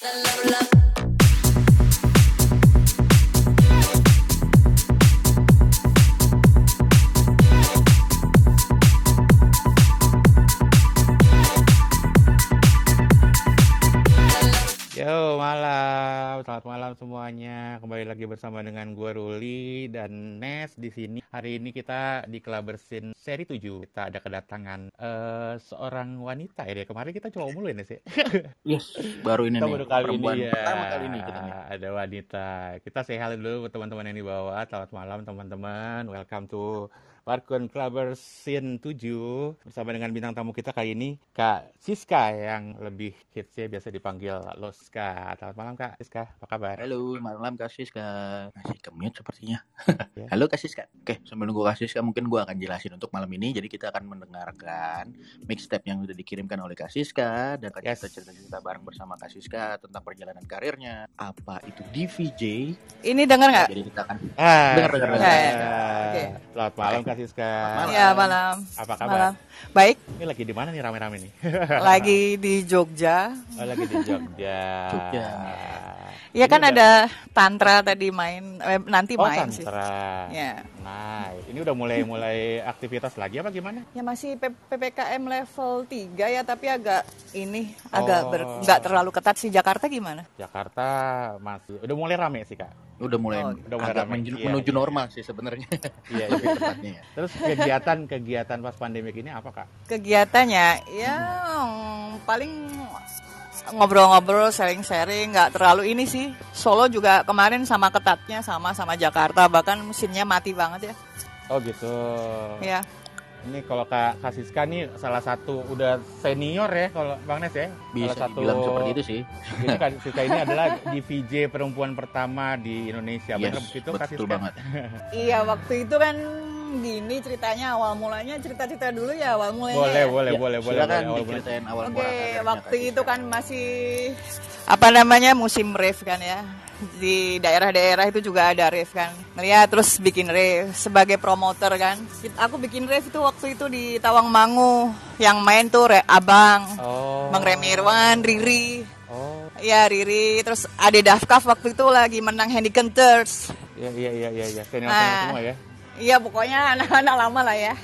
La, la. Lagi bersama dengan gue Ruli dan Nes di sini. Hari ini kita di Kelabersin seri 7. Kita ada kedatangan eh, seorang wanita ya. Kemarin kita cuma mulu ya, Nes ya. Yes, baru ini Kita nih. baru kali ini perempuan ya. Pertama kali ini kita nih. Ada wanita. Kita say hello dulu buat teman-teman yang di bawah. Selamat malam teman-teman. Welcome to Parkun Kelabersin 7 bersama dengan bintang tamu kita kali ini Kak Siska yang lebih hitsnya biasa dipanggil Loska. Selamat malam Kak Siska, apa kabar? Halo, malam Kak Siska. Masih kemute sepertinya. Ya. Halo Kak Siska. Oke, sambil nunggu Kak Siska mungkin gua akan jelasin untuk malam ini. Jadi kita akan mendengarkan mixtape yang sudah dikirimkan oleh Kak Siska dan Yes. kita cerita-cerita bareng bersama Kak Siska tentang perjalanan karirnya. Apa itu DVJ? Ini dengar nggak? Jadi kita akan Ah, Dengar, dengar, dengar. ya. Ya, Oke. Selamat malam Kak Siska. Malam. Ya malam. Apa kabar? Malam. Baik. Ini lagi di mana nih rame-rame nih? Lagi di Jogja. Oh, lagi di Jogja. Jogja. Ya Ini kan udah- ada tantra tadi main, eh, nanti Oh, main sih. Tantra. Ya. Nice. Ini udah mulai-mulai aktivitas lagi apa gimana? Ya masih P- PPKM level 3 ya, tapi agak ini agak Oh. ber- nggak terlalu ketat sih. Jakarta gimana? Jakarta masih udah mulai rame sih kak. udah mulai Oh, udah mulai agak ramai. menju- Iya, menuju iya. normal sih sebenarnya. Iya, Lebih iya. tepatnya ya. Terus kegiatan-kegiatan pas pandemik ini apa kak? Kegiatannya ya mm, paling ngobrol-ngobrol, sharing-sharing, nggak terlalu ini sih. Solo juga kemarin sama ketatnya sama sama Jakarta, bahkan mesinnya mati banget ya. Oh gitu. Ya. Ini kalau kak Kasiska nih salah satu udah senior ya kalau Bang Nes ya. Bisa salah satu. dibilang seperti itu sih. Jadi Kak Siska ini adalah DVJ perempuan pertama di Indonesia. Yes, begitu Kak betul Siska? banget. Iya waktu itu kan gini ceritanya awal mulanya cerita-cerita dulu ya awal mulanya. Boleh, boleh, Ya, boleh, boleh. silakan boleh. Diceritain awal Oke, mula karirnya, waktu itu kan masih apa namanya musim rave kan ya. Di daerah-daerah itu juga ada rave kan. Ya terus bikin rave sebagai promoter kan. Aku bikin rave itu waktu itu di Tawangmangu yang main tuh Re- Abang, Oh. Bang Remi Irwan, Riri. Oh. Ya Riri, terus Ade Dafkaf waktu itu lagi menang Handy Kenters. Iya, iya, iya, iya, iya. Senior, Nah. senior semua ya. Iya pokoknya anak-anak lama lah ya.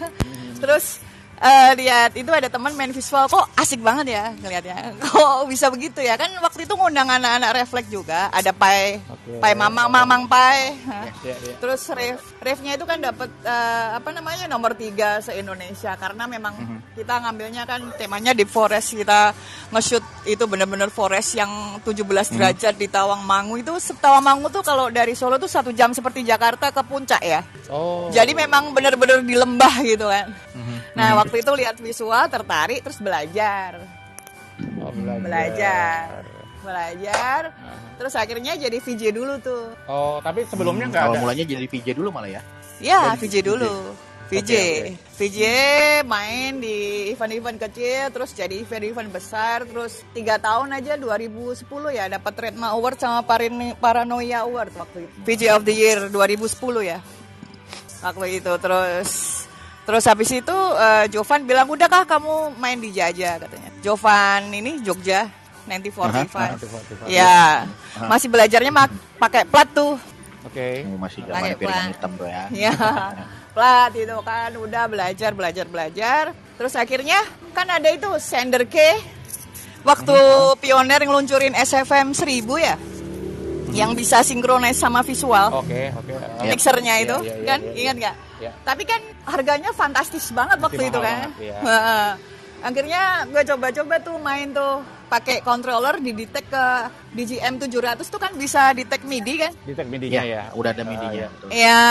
Terus eh, lihat itu ada teman main visual kok asik banget ya ngelihatnya. Kok bisa begitu ya? Kan waktu itu ngundang anak-anak refleks juga. Ada Pai, Oke. Pai Mamang, Mamang Pai. Hah. Iya, iya. Terus ref, refnya itu kan dapat eh, apa namanya nomor tiga se Indonesia karena memang kita ngambilnya kan temanya di forest kita nge-shoot itu bener-bener forest yang 17 derajat di Tawangmangu itu Tawangmangu tuh kalau dari Solo tuh satu jam seperti Jakarta ke puncak ya. Oh. Jadi memang bener-bener di lembah gitu kan. Mhm. Nah waktu itu lihat visual tertarik terus belajar, Oh, belajar. belajar, belajar. Terus akhirnya jadi VJ dulu tuh. Oh, tapi sebelumnya Hmm, nggak awal ada. mulanya jadi VJ dulu malah ya. Ya VJ VJ. dulu. VJ, Oke, VJ main di event-event kecil, terus jadi event-event besar, terus tiga tahun aja 2010 ya dapat Redma Award sama Parin- Paranoia Award waktu itu. VJ of the Year 2010 ya. Waktu itu terus terus habis itu eh, Jovan bilang udah kah kamu main di Jaja katanya. Jovan ini Jogja 94 Ya, masih belajarnya mak- pakai plat tuh. Oke. Oh, masih Pakai zaman piringan hitam tuh ya. Ya, plat itu kan udah belajar belajar belajar. Terus akhirnya kan ada itu Sender K waktu pioner ngeluncurin SFM 1000 ya. Yang bisa sinkronis sama visual. Oke, oke. Iya. Mixernya Iya, itu iya, iya, kan iya, ingat nggak? Iya. Tapi kan harganya fantastis banget Masih waktu itu kan. banget, iya. Heeh. Akhirnya gue coba-coba tuh main tuh pakai controller di detect ke DJM 700 tuh kan bisa detect MIDI kan? Detect MIDI-nya Iya, ya. udah ada MIDI-nya. iya. betul. Iya.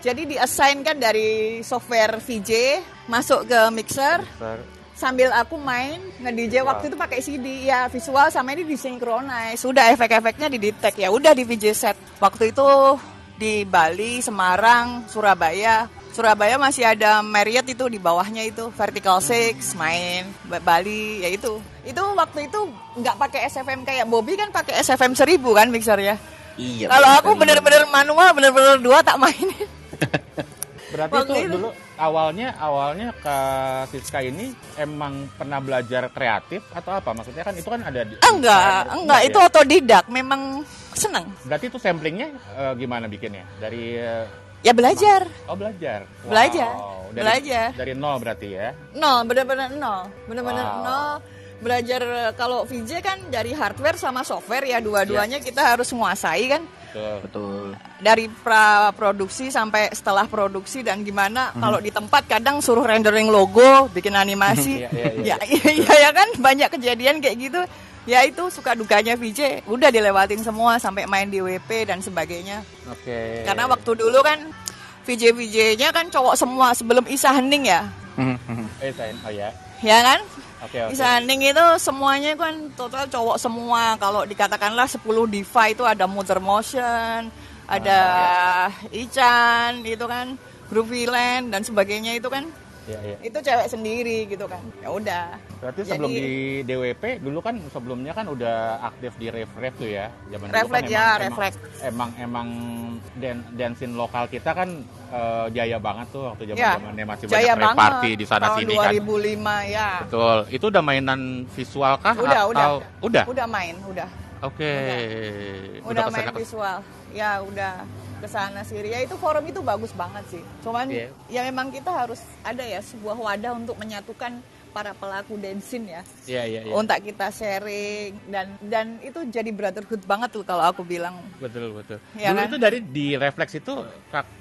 Jadi di assign kan dari software VJ masuk ke mixer Ser- sambil aku main nge-DJ waktu itu pakai CD ya visual sama ini disinkronize. Sudah efek-efeknya di detect ya udah di VJ set. Waktu itu di Bali, Semarang, Surabaya. Surabaya masih ada Marriott itu di bawahnya itu Vertical Six main Ba- Bali ya itu itu waktu itu nggak pakai SFM kayak Bobby kan pakai SFM 1000 kan mixernya Iya. kalau aku bener. bener-bener manual bener-bener dua tak mainin Berarti Waktu itu itu. dulu awalnya awalnya ke Siska ini emang pernah belajar kreatif atau apa? Maksudnya kan itu kan ada di, Enggak, enggak, itu ya? otodidak, memang seneng. Berarti itu samplingnya eh, gimana bikinnya? Dari eh, Ya belajar, oh belajar. Wow. Belajar. Dari, Belajar. Dari nol berarti ya. nol, bener-bener nol, bener-bener Wow. nol. Belajar eh, kalau VJ kan dari hardware sama software ya dua-duanya kita harus menguasai kan. Betul. Betul. Dari pra produksi sampai setelah produksi dan gimana kalau di tempat kadang suruh rendering logo, bikin animasi. Iya, iya, iya. ya, iya, iya, ya kan banyak kejadian kayak gitu. Ya itu suka dukanya VJ, udah dilewatin semua sampai main di WP dan sebagainya. Oke. Karena waktu dulu kan VJ VJ-nya kan cowok semua sebelum Isa Hening ya. eh saya oh ya. Ya kan? Oke oke. Isa Hening itu semuanya kan total cowok semua. Kalau dikatakanlah 10 diva itu ada Mother Motion, ada Ichan itu kan, Groovy Land dan sebagainya itu kan Iya, iya. itu cewek sendiri gitu kan. Ya udah. Berarti Jadi- sebelum di DWP dulu kan sebelumnya kan udah aktif di Rev tuh ya. Zaman Refleks kan ya, emang, refleks. Emang emang, dan dansin lokal kita kan eh, jaya banget tuh waktu zaman Ya. zamannya masih Jaya banyak banget. party di sana Tahun sini kan. 2005 ya. Betul. Itu udah mainan visual kah Udah, atau udah. udah? Udah main, udah. Oke. Udah, ke sana main visual. Ya udah ke sana sih. Ya itu forum itu bagus banget sih. Cuman Iya. ya memang kita harus ada ya sebuah wadah untuk menyatukan para pelaku dansin ya. Iya iya iya. Untuk kita sharing dan dan itu jadi brotherhood banget tuh kalau aku bilang. Betul betul. Iya Dulu kan? itu dari di refleks itu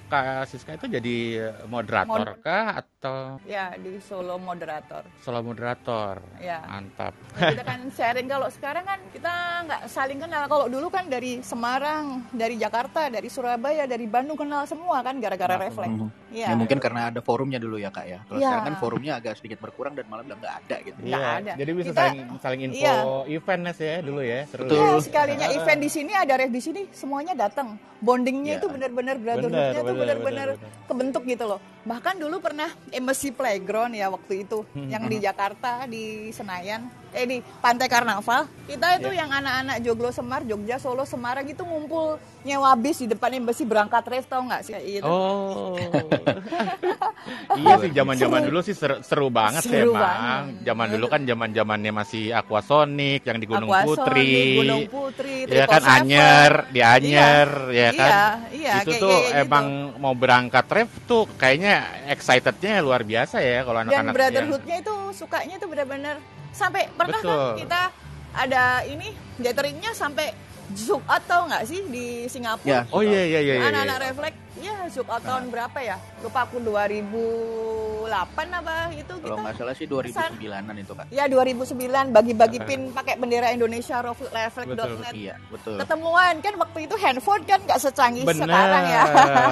kakak Siska itu jadi moderator Mod- kah atau Ya di solo moderator. solo moderator? Ya. Mantap. Nah, kita kan sharing kalau sekarang kan kita nggak saling kenal. Kalau dulu kan dari Semarang, dari Jakarta, dari Surabaya, dari Bandung kenal semua kan gara-gara refleks. Mhm. Iya. Ya mungkin karena ada forumnya dulu ya kak ya. Kalau Iya. sekarang kan forumnya agak sedikit berkurang dan malah nggak ada gitu. Nggak Iya, ada. jadi bisa Kita- saling saling info iya. event Nes ya dulu ya. Seru Betul. Ya, ya. sekalinya event di sini ada ref di sini, semuanya datang. Bondingnya Ya. itu benar-benar brotherhoodnya itu benar-benar benar, benar. kebentuk gitu loh. Bahkan dulu pernah embassy playground ya waktu itu, Hmm, yang di Jakarta di Senayan, eh di Pantai Karnaval. Kita itu Ya. yang anak-anak Joglo Semar, Jogja, Solo, Semarang itu ngumpul nyewa bis di depan embassy berangkat ref tau nggak sih? Kayak gitu. Oh. iya sih zaman-zaman dulu sih seru, seru banget Seru emang. banget. Zaman dulu kan zaman-zamannya masih Aquasonic yang di Gunung Aquasonic, Putri. Gunung Putri, Iya kan Seven. Anyer, di Anyer Iya, ya kan. iya, iya, Itu kayak- tuh kayak gitu. emang mau berangkat ref tuh kayaknya excitednya luar biasa ya kalau dan anak-anak yang- brotherhoodnya itu sukanya itu benar-benar sampai pernah Betul. kan kita ada ini gatheringnya sampai Zoom out tau nggak sih di Singapura Ya. Oh iya iya iya. iya, anak-anak iya. refleks ya Zoom out tahun berapa ya lupa aku 2008 apa itu Kalau kita nggak salah sih 2009an itu kak. ya 2009 bagi-bagi pin pakai bendera Indonesia refleks.net Betul, Iya betul. ketemuan kan waktu itu handphone kan nggak secanggih Bener. sekarang ya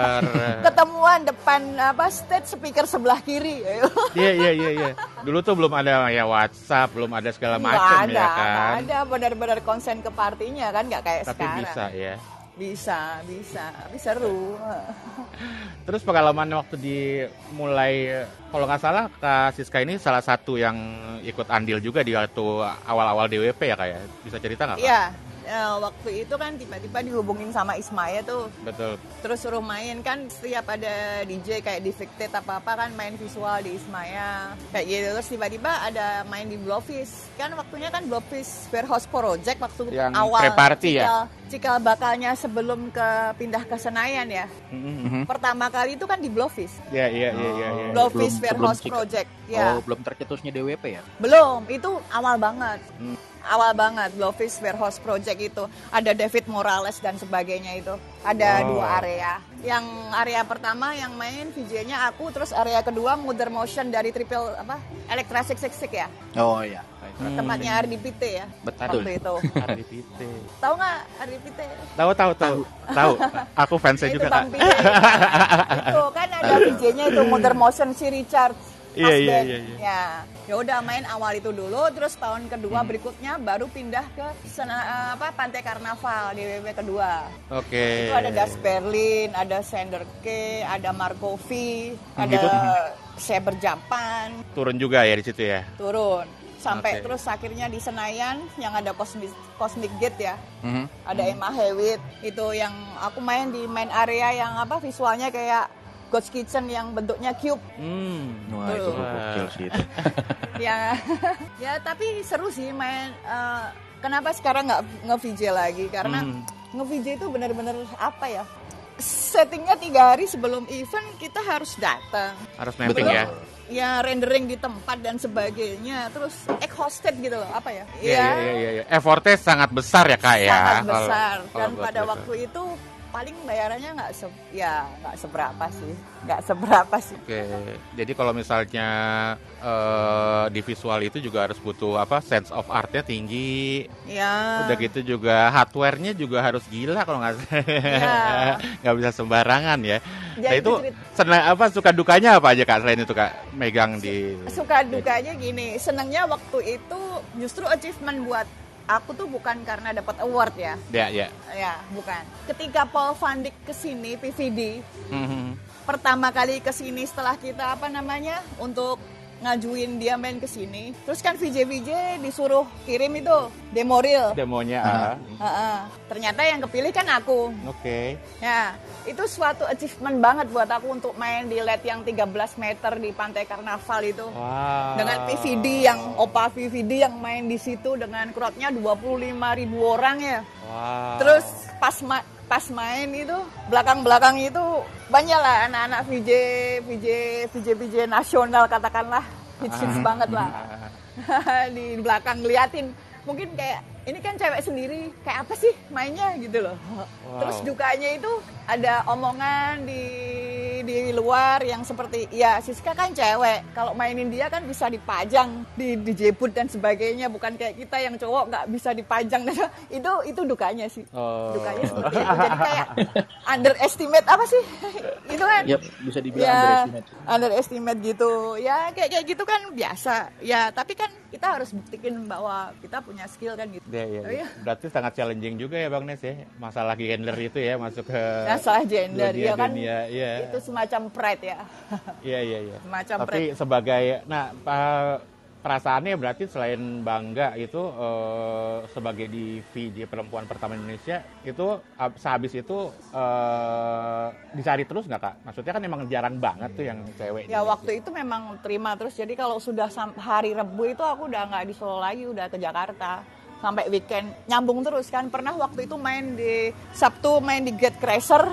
ketemuan depan apa stage speaker sebelah kiri Iya iya iya iya. Dulu tuh belum ada ya WhatsApp, belum ada segala macam ada, ya kan. ada benar-benar konsen ke partinya kan nggak kayak Tapi sekarang. bisa ya. Bisa, bisa, tapi seru. Terus pengalaman waktu di mulai kalau nggak salah Kak Siska ini salah satu yang ikut andil juga di waktu awal-awal DWP ya kayak bisa cerita nggak? Iya, ya, waktu itu kan tiba-tiba dihubungin sama Ismaya tuh, Betul. terus suruh main kan setiap ada DJ kayak di Victed apa apa kan main visual di Ismaya kayak gitu terus tiba-tiba ada main di Blowfish kan waktunya kan Blowfish Warehouse Project waktu Yang awal pre-party ya? cikal, cikal bakalnya sebelum ke pindah ke Senayan ya Mhm. pertama kali itu kan di Blowfish Iya iya iya iya. iya. Blowfish Warehouse sebelum Project ya Oh belum tercetusnya DWP ya? belum itu awal banget Hmm. Awal banget Blowfish Warehouse Project itu ada David Morales dan sebagainya itu ada Wow. dua area yang area pertama yang main VJ-nya aku terus area kedua Mother Motion dari Triple apa Electra 666 ya Oh iya. Hmm. tempatnya RDPT ya Betul. waktu itu RDPT. tahu nggak RDPT Tahu tahu tahu tahu. Aku fansnya itu juga. Pite. itu kan ada VJ-nya itu Mother Motion si Richard Iya, iya, iya, iya. Ya, ya udah main awal itu dulu, terus tahun kedua Hmm. berikutnya baru pindah ke sena, eh, apa Pantai Karnaval di WW kedua. Oke. Itu ada Das Berlin, ada Sander K, ada Marco V, ada gitu. Saber Japan, Turun juga ya di situ ya. turun. Sampai Oke. terus akhirnya di Senayan yang ada Cosmic, Cosmic Gate ya. Mhm. Ada Emma Hewitt itu yang aku main di main area yang apa visualnya kayak Ghost Kitchen yang bentuknya cube. Hmm. Wah itu gokil sih itu. ya, ya tapi seru sih main. eh, kenapa sekarang nggak nge-VJ lagi? Karena Hmm. nge-VJ itu benar-benar apa ya? Settingnya tiga hari sebelum event kita harus datang. Harus mapping Betul. ya. Ya rendering di tempat dan sebagainya. Terus egg hosted gitu loh, apa ya? Iya, iya, iya, iya, iya. Effortnya sangat besar ya, Kak ya. sangat kalau- besar kalau dan buat pada itu. waktu itu paling bayarannya nggak se ya nggak seberapa sih nggak seberapa sih. Oke, jadi kalau misalnya eh, di visual itu juga harus butuh apa sense of artnya tinggi. ya Udah gitu juga hardware-nya juga harus gila kalau nggak nggak bisa sembarangan ya. Ya, nah itu itu cerit- senang apa suka dukanya apa aja kak selain itu kak? Megang di suka dukanya gini senangnya waktu itu justru achievement buat aku tuh bukan karena dapat award ya ya ya. ya bukan ketika Paul Van Dyck ke sini PVD Mhm. pertama kali ke sini setelah kita apa namanya untuk ngajuin dia main ke sini terus kan VJ VJ disuruh kirim itu demo reel Demonya. Aha. ah. Heeh. ternyata yang kepilih kan aku Oke. Ya, itu suatu achievement banget buat aku untuk main di LED yang 13 meter di Pantai Karnaval itu. Wow. Dengan PVD yang Opa PVD yang main di situ dengan crowdnya 25 ribu orang ya. Wow. Terus pas ma- pas main itu belakang-belakang itu banyak lah anak-anak VJ VJ VJ VJ nasional katakanlah. Hits hits banget lah. Di belakang ngeliatin. Mungkin kayak ini kan cewek sendiri kayak apa sih mainnya gitu loh. Terus dukanya itu ada omongan di di luar yang seperti ya Siska kan cewek. Kalau mainin dia kan bisa dipajang di dijebut dan sebagainya. Bukan kayak kita yang cowok nggak bisa dipajang. Itu itu dukanya sih. Oh. dukanya seperti itu jadi kayak underestimate apa sih? Itu kan. Yap, bisa dibilang ya underestimate. underestimate gitu. Ya kayak kayak gitu kan biasa. Ya tapi kan kita harus buktikan bahwa kita punya skill kan gitu Ya, ya, Oh, iya. Berarti sangat challenging juga ya Bang Nes ya. Masalah gender itu ya masuk ke masalah gender dunia, ya kan dunia, iya. itu semacam pride ya Iya iya iya. Semacam Tapi sebagai nah pa- perasaannya berarti selain bangga itu eh, sebagai di VJ perempuan pertama Indonesia itu ab- sehabis itu eh, dicari terus nggak kak? Maksudnya kan emang jarang banget tuh yang cewek. ya waktu itu memang terima terus jadi kalau sudah hari Rebu itu aku udah nggak di Solo lagi udah ke Jakarta sampai weekend nyambung terus kan pernah waktu itu main di Sabtu main di Gate Crasher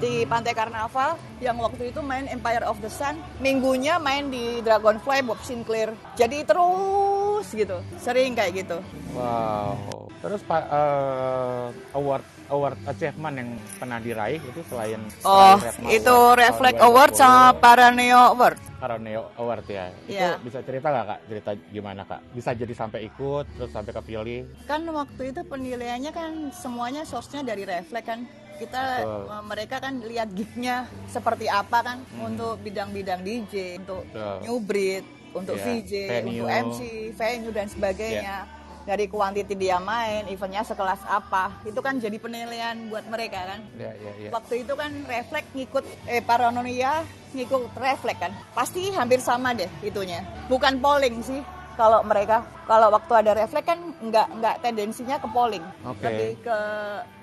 di Pantai Karnaval yang waktu itu main Empire of the Sun minggunya main di Dragonfly Bob Sinclair jadi terus gitu sering kayak gitu Wow. Terus pak eh, award award achievement yang pernah diraih itu selain oh selain itu Award Reflect Award 2020, sama Paraneo Award Karoneo Award ya. Iya. Itu bisa cerita nggak kak? Cerita gimana kak? Bisa jadi sampai ikut terus sampai kepilih? kan waktu itu penilaiannya kan semuanya source-nya dari Reflect kan kita Betul. eh, mereka kan lihat gignya seperti apa kan untuk bidang-bidang DJ untuk Hmm. Betul. new breed untuk Iya, VJ venue. untuk MC venue dan sebagainya dari kuantiti dia main eventnya sekelas apa itu kan jadi penilaian buat mereka kan Ya ya ya. waktu itu kan Reflect ngikut eh Paranoia ngikut Reflect kan pasti hampir sama deh itunya bukan polling sih kalau mereka kalau waktu ada Reflect kan nggak nggak tendensinya ke polling Oke. lebih ke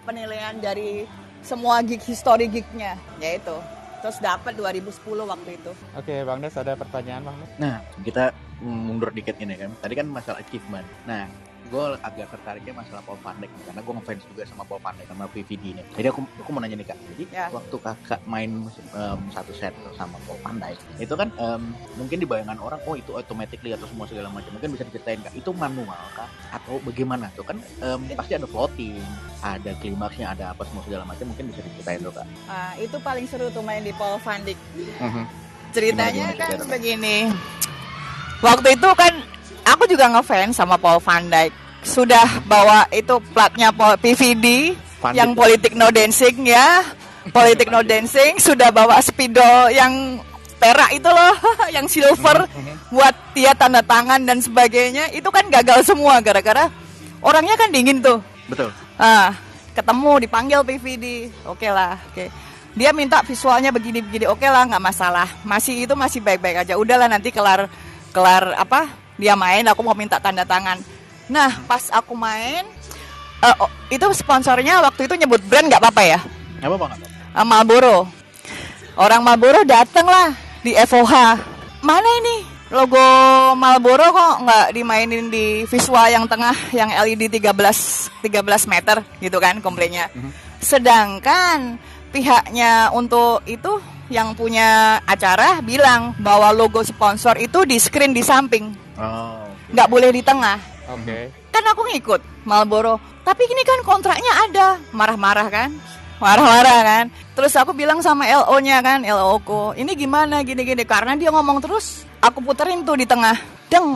penilaian dari semua gig history gignya yaitu terus dapat 2010 waktu itu Oke, Bang Des ada pertanyaan Bang Des? Nah, kita mundur dikit ini kan. Tadi kan masalah achievement. Nah, gue agak tertariknya masalah Paul Van Dijk karena gue ngefans juga sama Paul Van Dijk sama PVD nih. Jadi aku aku mau nanya nih kak, jadi Ya. waktu kakak main em, satu set sama Paul Van Dijk, itu kan em, mungkin di bayangan orang, oh itu automatically atau semua segala macam. Mungkin bisa diceritain kak, itu manual kak atau bagaimana tuh kan em, pasti ada floating, ada klimaksnya, ada apa semua segala macam. Mungkin bisa diceritain tuh kak. Ah, itu paling seru tuh main di Paul Van Dyk Mhm. ceritanya Gimana, gimana kan begini waktu itu kan aku juga ngefans sama Paul Van Dyke sudah bawa itu platnya PVD Van yang politik no dancing ya politik no dancing sudah bawa spidol yang perak itu loh yang silver buat dia tanda tangan dan sebagainya itu kan gagal semua gara-gara orangnya kan dingin tuh Betul. Ah, ketemu dipanggil PVD. Oke lah, oke. Dia minta visualnya begini-begini. Oke lah, nggak masalah. Masih itu masih baik-baik aja. Udahlah nanti kelar kelar apa? Dia main, aku mau minta tanda tangan. Nah, pas aku main oh, itu sponsornya waktu itu nyebut brand nggak apa-apa ya? Apa apa nggak apa? Ah, Marlboro. Orang Marlboro dateng lah di FOH. Mana ini logo Marlboro kok nggak dimainin di visual yang tengah yang LED 13 13 meter gitu kan komplainnya. Sedangkan pihaknya untuk itu yang punya acara bilang bahwa logo sponsor itu di screen di samping, Oh. nggak boleh di tengah. Oke. Kan aku ngikut Marlboro. Tapi ini kan kontraknya ada. Marah-marah kan? Marah-marah kan? Terus aku bilang sama LO-nya kan, LO ku, ini gimana gini-gini. Karena dia ngomong terus, aku puterin tuh di tengah. Deng.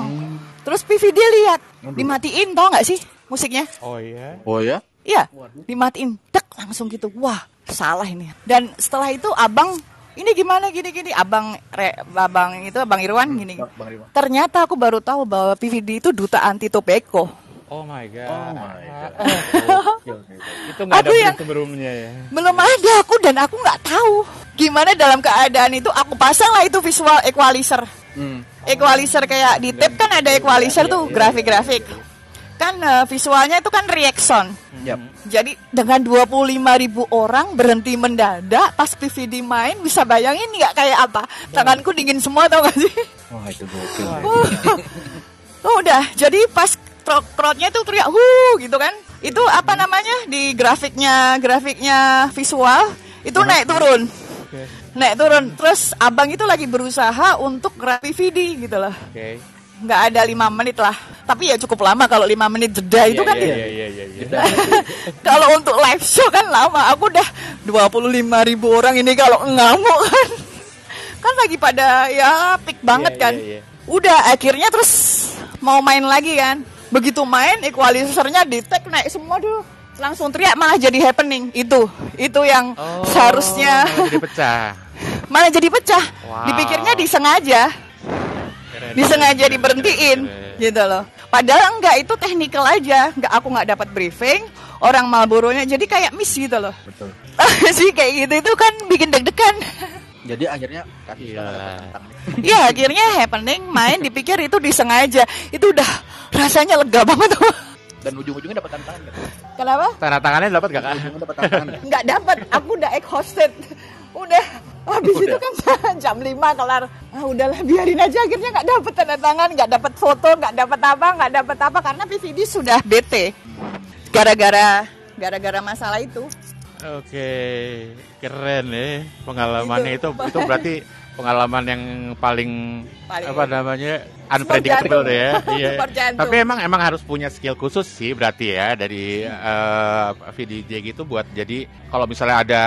Terus PVD lihat, dimatiin tau nggak sih musiknya? Oh iya. Oh ya? Iya, dimatiin. Dek, langsung gitu. Wah, salah ini. Dan setelah itu abang, ini gimana gini-gini. Abang, re, abang itu, abang Irwan gini. Bang Rima. Ternyata aku baru tahu bahwa PVD itu duta anti tobacco. Oh my god. Oh my god. Oke, oke. Itu nggak ada Aku yang- sebelumnya ya. Belum ada aku dan aku nggak tahu gimana dalam keadaan itu aku pasang lah itu visual equalizer. Hmm. Equalizer kayak di tape kan ada equalizer tuh grafik-grafik. Kan eh, visualnya itu kan reaction. Yap. Jadi dengan 25 ribu orang berhenti mendadak pas PVD main bisa bayangin nggak kayak apa? Tanganku dingin semua tau gak sih? Wah itu gokil. Oh udah, jadi pas crowd- crowdnya tuh teriak hu gitu kan. Itu apa namanya di grafiknya grafiknya visual itu naik turun. Oke. Naik turun. Terus abang itu lagi berusaha untuk grab PVD gitu loh. Oke. Nggak ada lima menit lah. Tapi ya cukup lama kalau lima menit jeda itu Iya, kan. Iya iya iya iya. kalau untuk live show kan lama. Aku udah 25 ribu orang ini kalau ngamuk kan. Kan lagi pada ya peak banget Iya, kan. iya, iya. Udah akhirnya terus mau main lagi kan. Begitu main equalizernya di tag naik semua tuh. Langsung teriak malah jadi happening. Itu. Itu yang Oh, seharusnya malah jadi pecah. malah jadi pecah. Wow. Dipikirnya disengaja, disengaja diberhentiin keren. gitu loh. Padahal enggak itu technical aja, enggak aku nggak dapat briefing, orang Marlboro-nya jadi kayak miss gitu loh. Betul. sih kayak gitu itu kan bikin deg-degan. Jadi akhirnya kasih Iya. Iya akhirnya happening main dipikir itu disengaja. Itu udah rasanya lega banget tuh. dan ujung-ujungnya dapat tantangan kan? Kenapa? Tanda tangannya dapat gak kak? Ujungnya dapat tantangan. kan? Nggak dapat, aku udah exhausted. Udah habis Udah. itu kan jam 5 kelar. Ah udahlah biarin aja akhirnya nggak dapat tanda tangan, nggak dapat foto, nggak dapat apa, nggak dapat apa karena PVD sudah bete. Gara-gara gara-gara masalah itu. Oke, keren ya pengalamannya itu Itu. itu, berarti pengalaman yang paling, Paling- apa namanya unpredictable ya. Iya. Tapi emang emang harus punya skill khusus sih berarti ya dari eh, VDJ gitu buat jadi kalau misalnya ada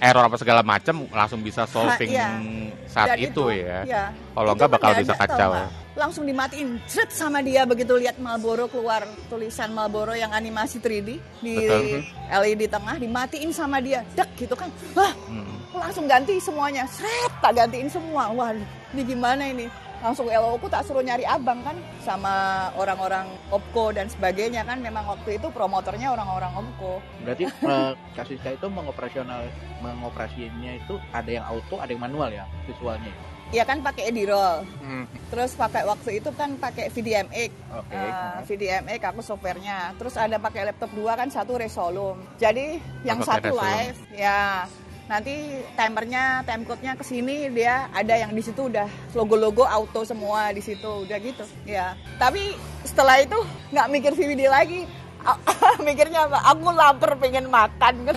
error apa segala macam langsung bisa solving iya. saat Dan itu, ya. iya. Kalau Itu enggak bakal bisa kacau. nggak? Langsung dimatiin, Zret sama dia begitu lihat Marlboro keluar tulisan Marlboro yang animasi 3D di Betul. LED tengah dimatiin sama dia. Dek gitu kan. Wah, Hmm. langsung ganti semuanya. Sret, tak gantiin semua. Wah, ini gimana ini? Langsung LO ku tak suruh nyari abang kan sama orang-orang Opko dan sebagainya kan memang waktu itu promotornya orang-orang Opko. Berarti eh, Kak Siska itu mengoperasional mengoperasinya itu ada yang auto, ada yang manual ya visualnya. Ya kan pakai Edirol. Hmm. Terus pakai waktu itu kan pakai VDMX. Oke. Nah, VDMX aku softwarenya. Terus ada pakai laptop dua kan satu Resolum. Jadi yang satu Resolum. live ya. Nanti timernya, timecode-nya ke sini dia ada yang di situ udah logo-logo auto semua di situ udah gitu. Ya. Tapi setelah itu nggak mikir VVD lagi. Mikirnya apa? Aku lapar pengen makan.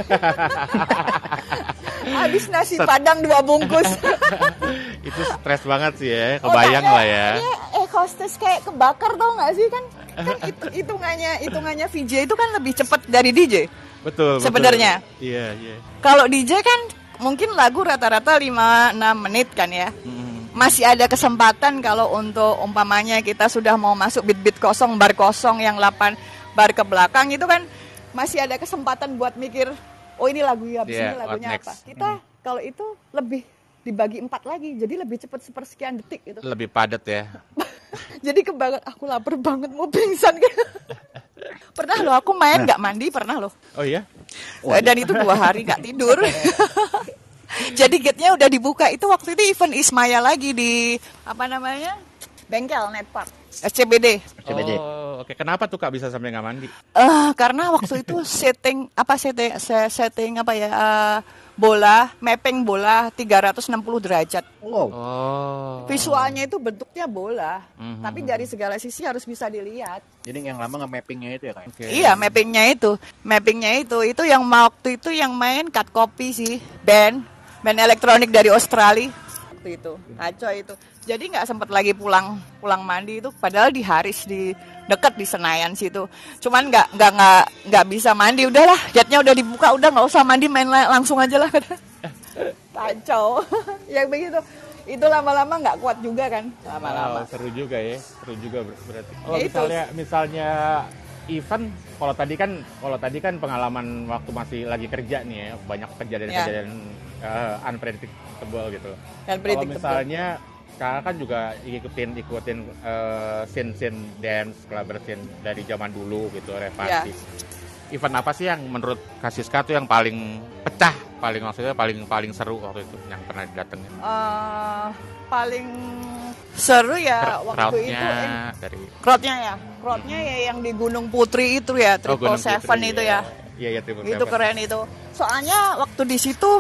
Habis nasi padang dua bungkus. itu stres banget sih ya, kebayang Otaknya, lah ya. eh hostess kayak kebakar tau gak sih kan? Kan itu hitungannya hitungannya VJ itu kan lebih cepat dari DJ. Betul. Sebenarnya. Iya iya. Kalau DJ kan mungkin lagu rata-rata 5 6 menit kan ya. Hmm. Masih ada kesempatan kalau untuk umpamanya kita sudah mau masuk beat-beat kosong, bar kosong yang 8 bar ke belakang itu kan masih ada kesempatan buat mikir oh ini lagu ya, habis Yeah, ini lagunya apa. Kita kalau itu lebih dibagi empat lagi, jadi lebih cepat sepersekian detik gitu. Lebih padat ya. Jadi kebanget aku lapar banget mau pingsan gitu. pernah loh aku main nggak mandi pernah loh. Oh iya? Eh, Dan itu dua hari nggak tidur. Jadi gate-nya udah dibuka. Itu waktu itu event Ismaya lagi di apa namanya? Bengkel Net Park. SCBD. CBD. Oh, oke. Kenapa tuh Kak bisa sampai nggak mandi? Eh karena waktu itu setting apa setting se- setting apa ya? eh, bola, mapping bola 360 derajat. Wow. Oh. Visualnya itu bentuknya bola, Mhm. tapi dari segala sisi harus bisa dilihat. Jadi yang lama nge-mappingnya itu ya kayak. Oke. Iya, mappingnya itu, mappingnya itu, itu yang waktu itu yang main cut copy sih, band, band elektronik dari Australia waktu itu, kacau itu. Jadi nggak sempat lagi pulang pulang mandi itu, padahal di Haris di deket di Senayan situ. Cuman nggak nggak nggak nggak bisa mandi, udahlah, jetnya udah dibuka, udah nggak usah mandi, main la- langsung aja lah. kacau, ya begitu. Itu lama-lama nggak kuat juga kan, lama-lama. Wow, seru juga ya, seru juga ber- berarti. Kalau Ya itu. misalnya misalnya event, kalau tadi kan kalau tadi kan pengalaman waktu masih lagi kerja nih ya, banyak kejadian-kejadian eh, unpredictable gitu. Kalau misalnya kakak kan juga ikutin ikutin eh, scene-scene dance, clubber scene dari zaman dulu gitu, repartis. Event apa sih yang menurut Kasiska tuh yang paling pecah, paling maksudnya paling paling seru waktu itu yang pernah didatengin? Eh, paling seru ya Cra- waktu itu eh, dari crowdnya ya crowdnya ya yang di Gunung Putri itu ya Oh, triple Gunung seven Putri, itu ya Iya, iya, Triple itu Seven. keren itu soalnya waktu di situ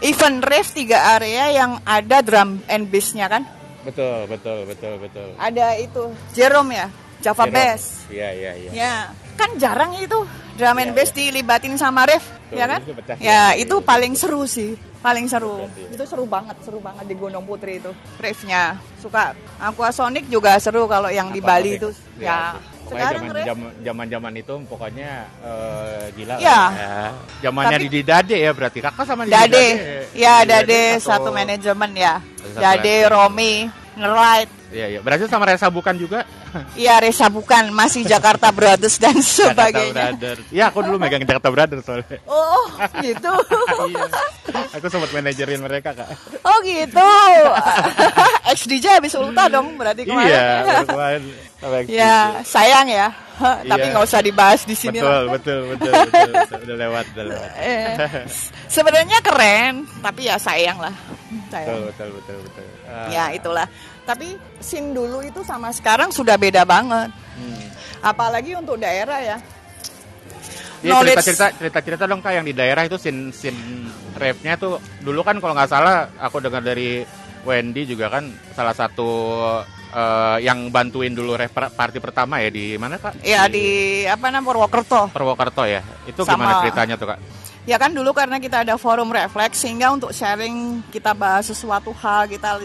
event rave tiga area yang ada drum and bassnya kan Betul, betul, betul, betul. ada itu Jerome ya Java Jerome. Bass Iya, iya, iya. ya kan jarang itu drum and Iya, bass dilibatin sama rave Betul, ya kan itu pecah. ya itu paling seru sih paling seru Berarti ya. itu seru banget seru banget di Gunung Putri itu rave-nya suka Aquasonic juga seru kalau yang di Apa Bali topik? itu Iya, ya Pokoknya sekarang zaman zaman zaman zaman itu pokoknya eh, gila lah Iya. ya. Zamannya Tapi- di Dade ya berarti. Kakak sama di Dade, ya Dade atau- satu manajemen ya. Dade. Romi, Ngerlight, Iya, iya. Berarti sama Resa bukan juga? iya Resa bukan, masih Jakarta Brothers dan sebagainya. Jakarta Brothers. Iya, aku dulu megang Jakarta Brothers soalnya. Oh, gitu. Iya. Aku sempat manajerin mereka, Kak. Oh gitu. Ex DJ habis ulta dong berarti kemarin. Iya, kemarin ya, sayang ya. Tapi Iya. nggak usah dibahas di sini betul, lah. betul, betul, betul, betul. Udah lewat, udah lewat. Eh, sebenarnya keren, tapi ya sayang lah. Betul, Sayang. betul, betul, betul. Ah, Ya itulah. Tapi scene dulu itu sama sekarang sudah beda banget. hmm. Apalagi untuk daerah ya. Iya, Knowledge- cerita-cerita cerita-cerita dong kak yang di daerah itu sin sin rap-nya tuh dulu kan kalau nggak salah aku dengar dari Wendy juga kan salah satu eh, yang bantuin dulu rap party pertama ya di mana kak? Ya di apa namanya Purwokerto. Purwokerto ya. Itu Sama- gimana ceritanya tuh kak? Ya kan dulu karena kita ada forum refleks sehingga untuk sharing kita bahas sesuatu hal kita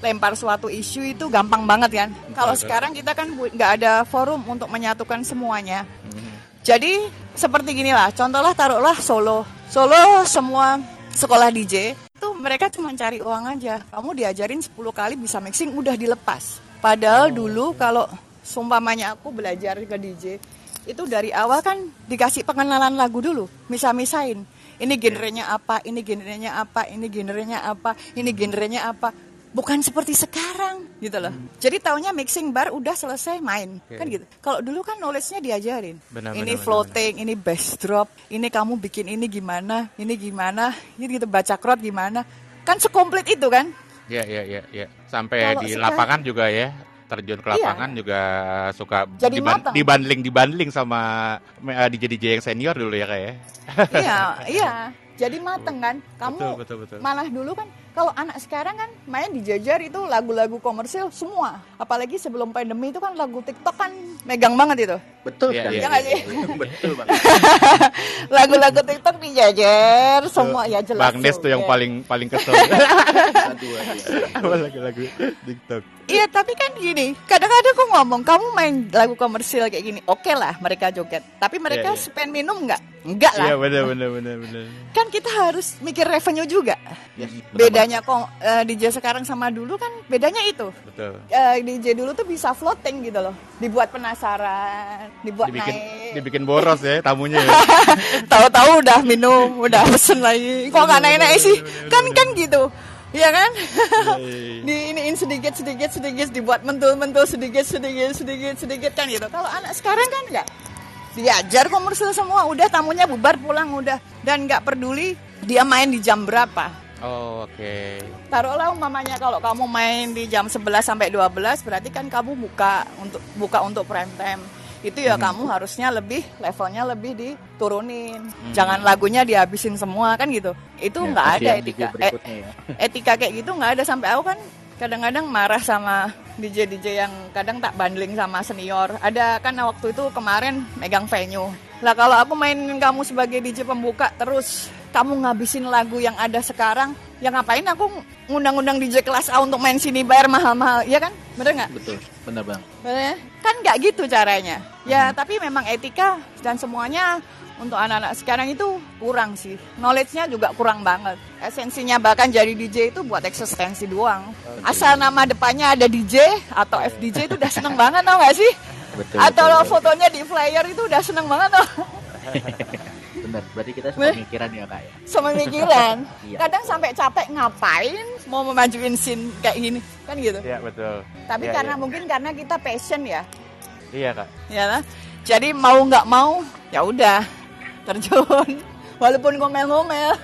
lempar suatu isu itu gampang banget kan. Kalau sekarang kita kan nggak ada forum untuk menyatukan semuanya. Mhm. Jadi seperti ginilah, contohlah taruhlah Solo. Solo semua sekolah DJ itu mereka cuma cari uang aja. Kamu diajarin 10 kali bisa mixing udah dilepas. Padahal dulu kalau sumpamanya aku belajar ke DJ itu dari awal kan dikasih pengenalan lagu dulu, misah-misahin. Ini genrenya apa, ini genrenya apa, ini genrenya apa, ini genrenya apa. Bukan seperti sekarang gitu loh. Jadi taunya mixing bar udah selesai main. Oke. Kan gitu. Kalau dulu kan knowledge-nya diajarin. Benar, ini benar, floating, ini bass drop, ini kamu bikin ini gimana, ini gimana, ini gitu baca crowd gimana. Kan sekomplit itu kan? Iya iya iya iya. Sampai Kalau di sekarang- lapangan juga ya terjun ke Iya. lapangan juga suka Jadi diban- matang. dibandling dibandling sama eh, DJ DJ yang senior dulu ya kak ya. iya, iya. Jadi mateng kan? Kamu Betul betul betul. malah dulu kan kalau anak sekarang kan main dijajar itu lagu-lagu komersil semua. Apalagi sebelum pandemi itu kan lagu TikTok kan megang banget itu. Betul Iya, iya, nggak sih? Betul banget. Lagu-lagu TikTok dijajar semua ya jelas. Bang Des tuh yang paling paling kesel. Aduh, aduh. Apa lagu-lagu TikTok. Iya tapi kan gini, kadang-kadang aku ngomong kamu main lagu komersil kayak gini, oke lah mereka joget. Tapi mereka iya. spend minum nggak? Enggak lah. Iya benar benar benar benar. Kan kita harus mikir revenue juga. Yes, betul Bedanya kok eh, DJ sekarang sama dulu kan bedanya itu. Betul. Eh, DJ dulu tuh bisa floating gitu loh, dibuat penasaran, dibuat Dibikin naik. dibikin boros ya tamunya ya. Tahu-tahu udah minum, udah pesen lagi. Kok nggak naik-naik sih? Kan kan gitu. Iya kan? Iya, di iniin sedikit sedikit sedikit dibuat mentul-mentul sedikit sedikit sedikit sedikit kan gitu. Kalau anak sekarang kan enggak diajar komersil semua, udah tamunya bubar pulang udah dan nggak peduli dia main di jam berapa. Oh, oke. Taruhlah umpamanya kalau kamu main di jam 11 sampai 12 berarti kan kamu buka untuk buka untuk prime time. itu ya Hmm. kamu harusnya lebih levelnya lebih diturunin. Jangan lagunya dihabisin semua kan gitu. Itu Ya, nggak ada kasihan DJ etika. Berikutnya ya. etika kayak gitu nggak ada sampai aku kan kadang-kadang marah sama DJ DJ yang kadang tak bundling sama senior. Ada kan waktu itu kemarin megang venue. Lah kalau aku mainin kamu sebagai DJ pembuka terus kamu ngabisin lagu yang ada sekarang, ya ngapain aku ngundang-undang DJ kelas A untuk main sini bayar mahal-mahal, ya kan? Bener nggak? Betul, benar bang. Bener? Kan nggak gitu caranya. Ya tapi memang etika dan semuanya untuk anak-anak sekarang itu kurang sih. Knowledge-nya juga kurang banget. Esensinya bahkan jadi DJ itu buat eksistensi doang. Asal nama depannya ada DJ atau FDJ itu udah seneng banget tau gak sih? Betul. atau betul, lo betul. fotonya di flyer itu udah seneng banget tau. Benar, berarti kita Bener. sepemikiran ya kak ya. Sememikiran. Iya. Kadang sampai capek ngapain mau memajuin scene kayak gini. Kan gitu. Iya betul. Tapi Iya, karena iya. mungkin karena kita passion ya. Iya kak. ya lah. Jadi mau nggak mau ya udah terjun walaupun ngomel-ngomel.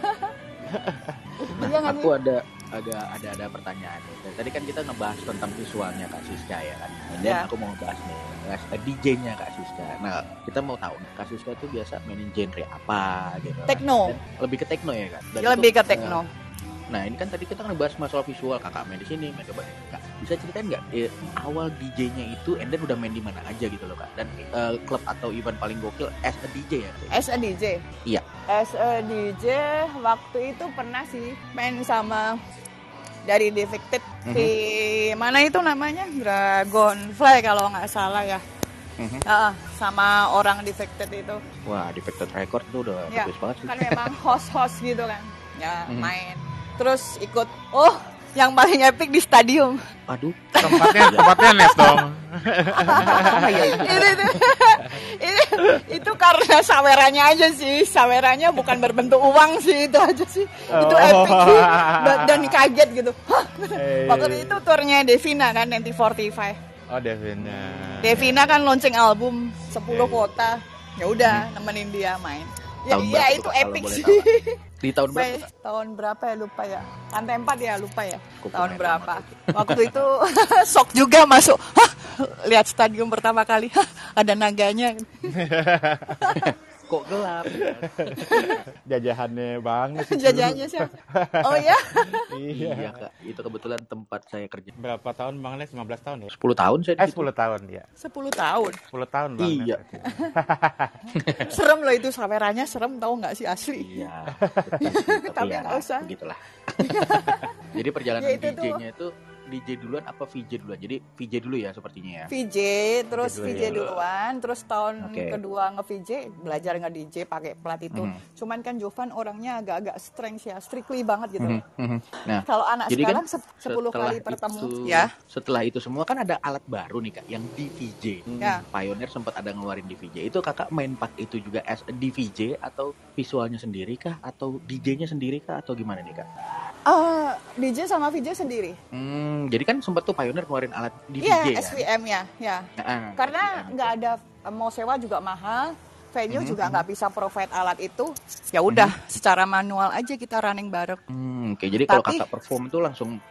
Iya nggak Aku ada ada ada ada pertanyaan. Dan tadi kan kita ngebahas tentang visualnya Kak Siska ya kan. Dan Ya. aku mau ngebahas nih ngebahas DJ-nya Kak Siska. Nah, kita mau tahu nih Kak Siska itu biasa mainin genre apa gitu. kan. Techno. Dan lebih ke techno ya kan. Dan Lebih itu, ke techno. eh, Nah, ini kan tadi kita ngebahas masalah visual Kakak main di sini, main di mana. Kak, bisa ceritain nggak eh, awal DJ-nya itu and then udah main di mana aja gitu loh Kak. Dan eh, klub atau event paling gokil as a DJ ya. Kak? As a DJ. Iya. As a DJ waktu itu pernah sih main sama dari Defected Mhm. di mana itu namanya Dragonfly kalau nggak salah ya. Mhm. Ah, sama orang Defected itu. Wah, Defected Record tuh udah Ya, bagus banget sih. kan memang host-host gitu kan. Ya, Mhm. main. Terus ikut oh, yang paling epic di stadium. Aduh, Tempatnya tempatnya net dong. itu. itu, itu, itu, itu karena sawerannya aja sih sawerannya bukan berbentuk uang sih itu aja sih itu Oh. epic sih dan, kaget gitu Hah? Eh. waktu itu turnya Devina kan 1945 Oh Devina. Devina kan launching album 10 Iya, iya. kota ya udah nemenin dia main ya iya berapa itu epic sih? Di tahun berapa? Tahun berapa ya? Lupa ya. Lantai 4 ya? Lupa ya? Kupu tahun berapa? waktu itu shock juga masuk. Hah, lihat stadium pertama kali. Hah, ada naganya Kok gelap? Jajahannya banget. sih. jajannya sih oh ya Iya. iya kak, itu kebetulan tempat saya kerja. Berapa tahun Bang Les? 15 tahun ya? 10 tahun saya di Eh situ. 10 tahun ya. 10 tahun 10 tahun Bang. Iya. Serem loh itu sawerannya serem tahu nggak sih asli Iya. betul. Tapi ya, nggak usah. Begitulah. Jadi perjalanan Ya, itu tuh. DJ-nya itu DJ duluan apa VJ duluan? Jadi VJ dulu ya sepertinya ya. VJ terus dulu VJ ya. duluan terus tahun Oke. kedua nge VJ belajar nge DJ pakai plat itu Mhm. cuman kan Jovan orangnya agak-agak strength ya strictly banget gitu Mhm, mhm. Nah, kalau anak Jadi sekarang kan se- 10 setelah kali bertemu itu, ya Setelah itu semua kan ada alat baru nih kak, yang DVJ. Ya. Pioneer sempat ada ngeluarin DVJ. Itu kakak main part itu juga as a DVJ atau visualnya sendiri kah? Atau DJ-nya sendiri kah? Atau gimana nih kak? Ah, DJ sama VJ sendiri Hmm, jadi kan sempat tuh Pioneer ngeluarin alat DVJ Iya ya. SVM ya ya Nah, karena SVM. nggak ada mau sewa juga mahal venue Mhm, juga nggak bisa provide alat itu ya udah secara manual aja kita running bareng Hmm, oke. Jadi kalau kakak perform itu langsung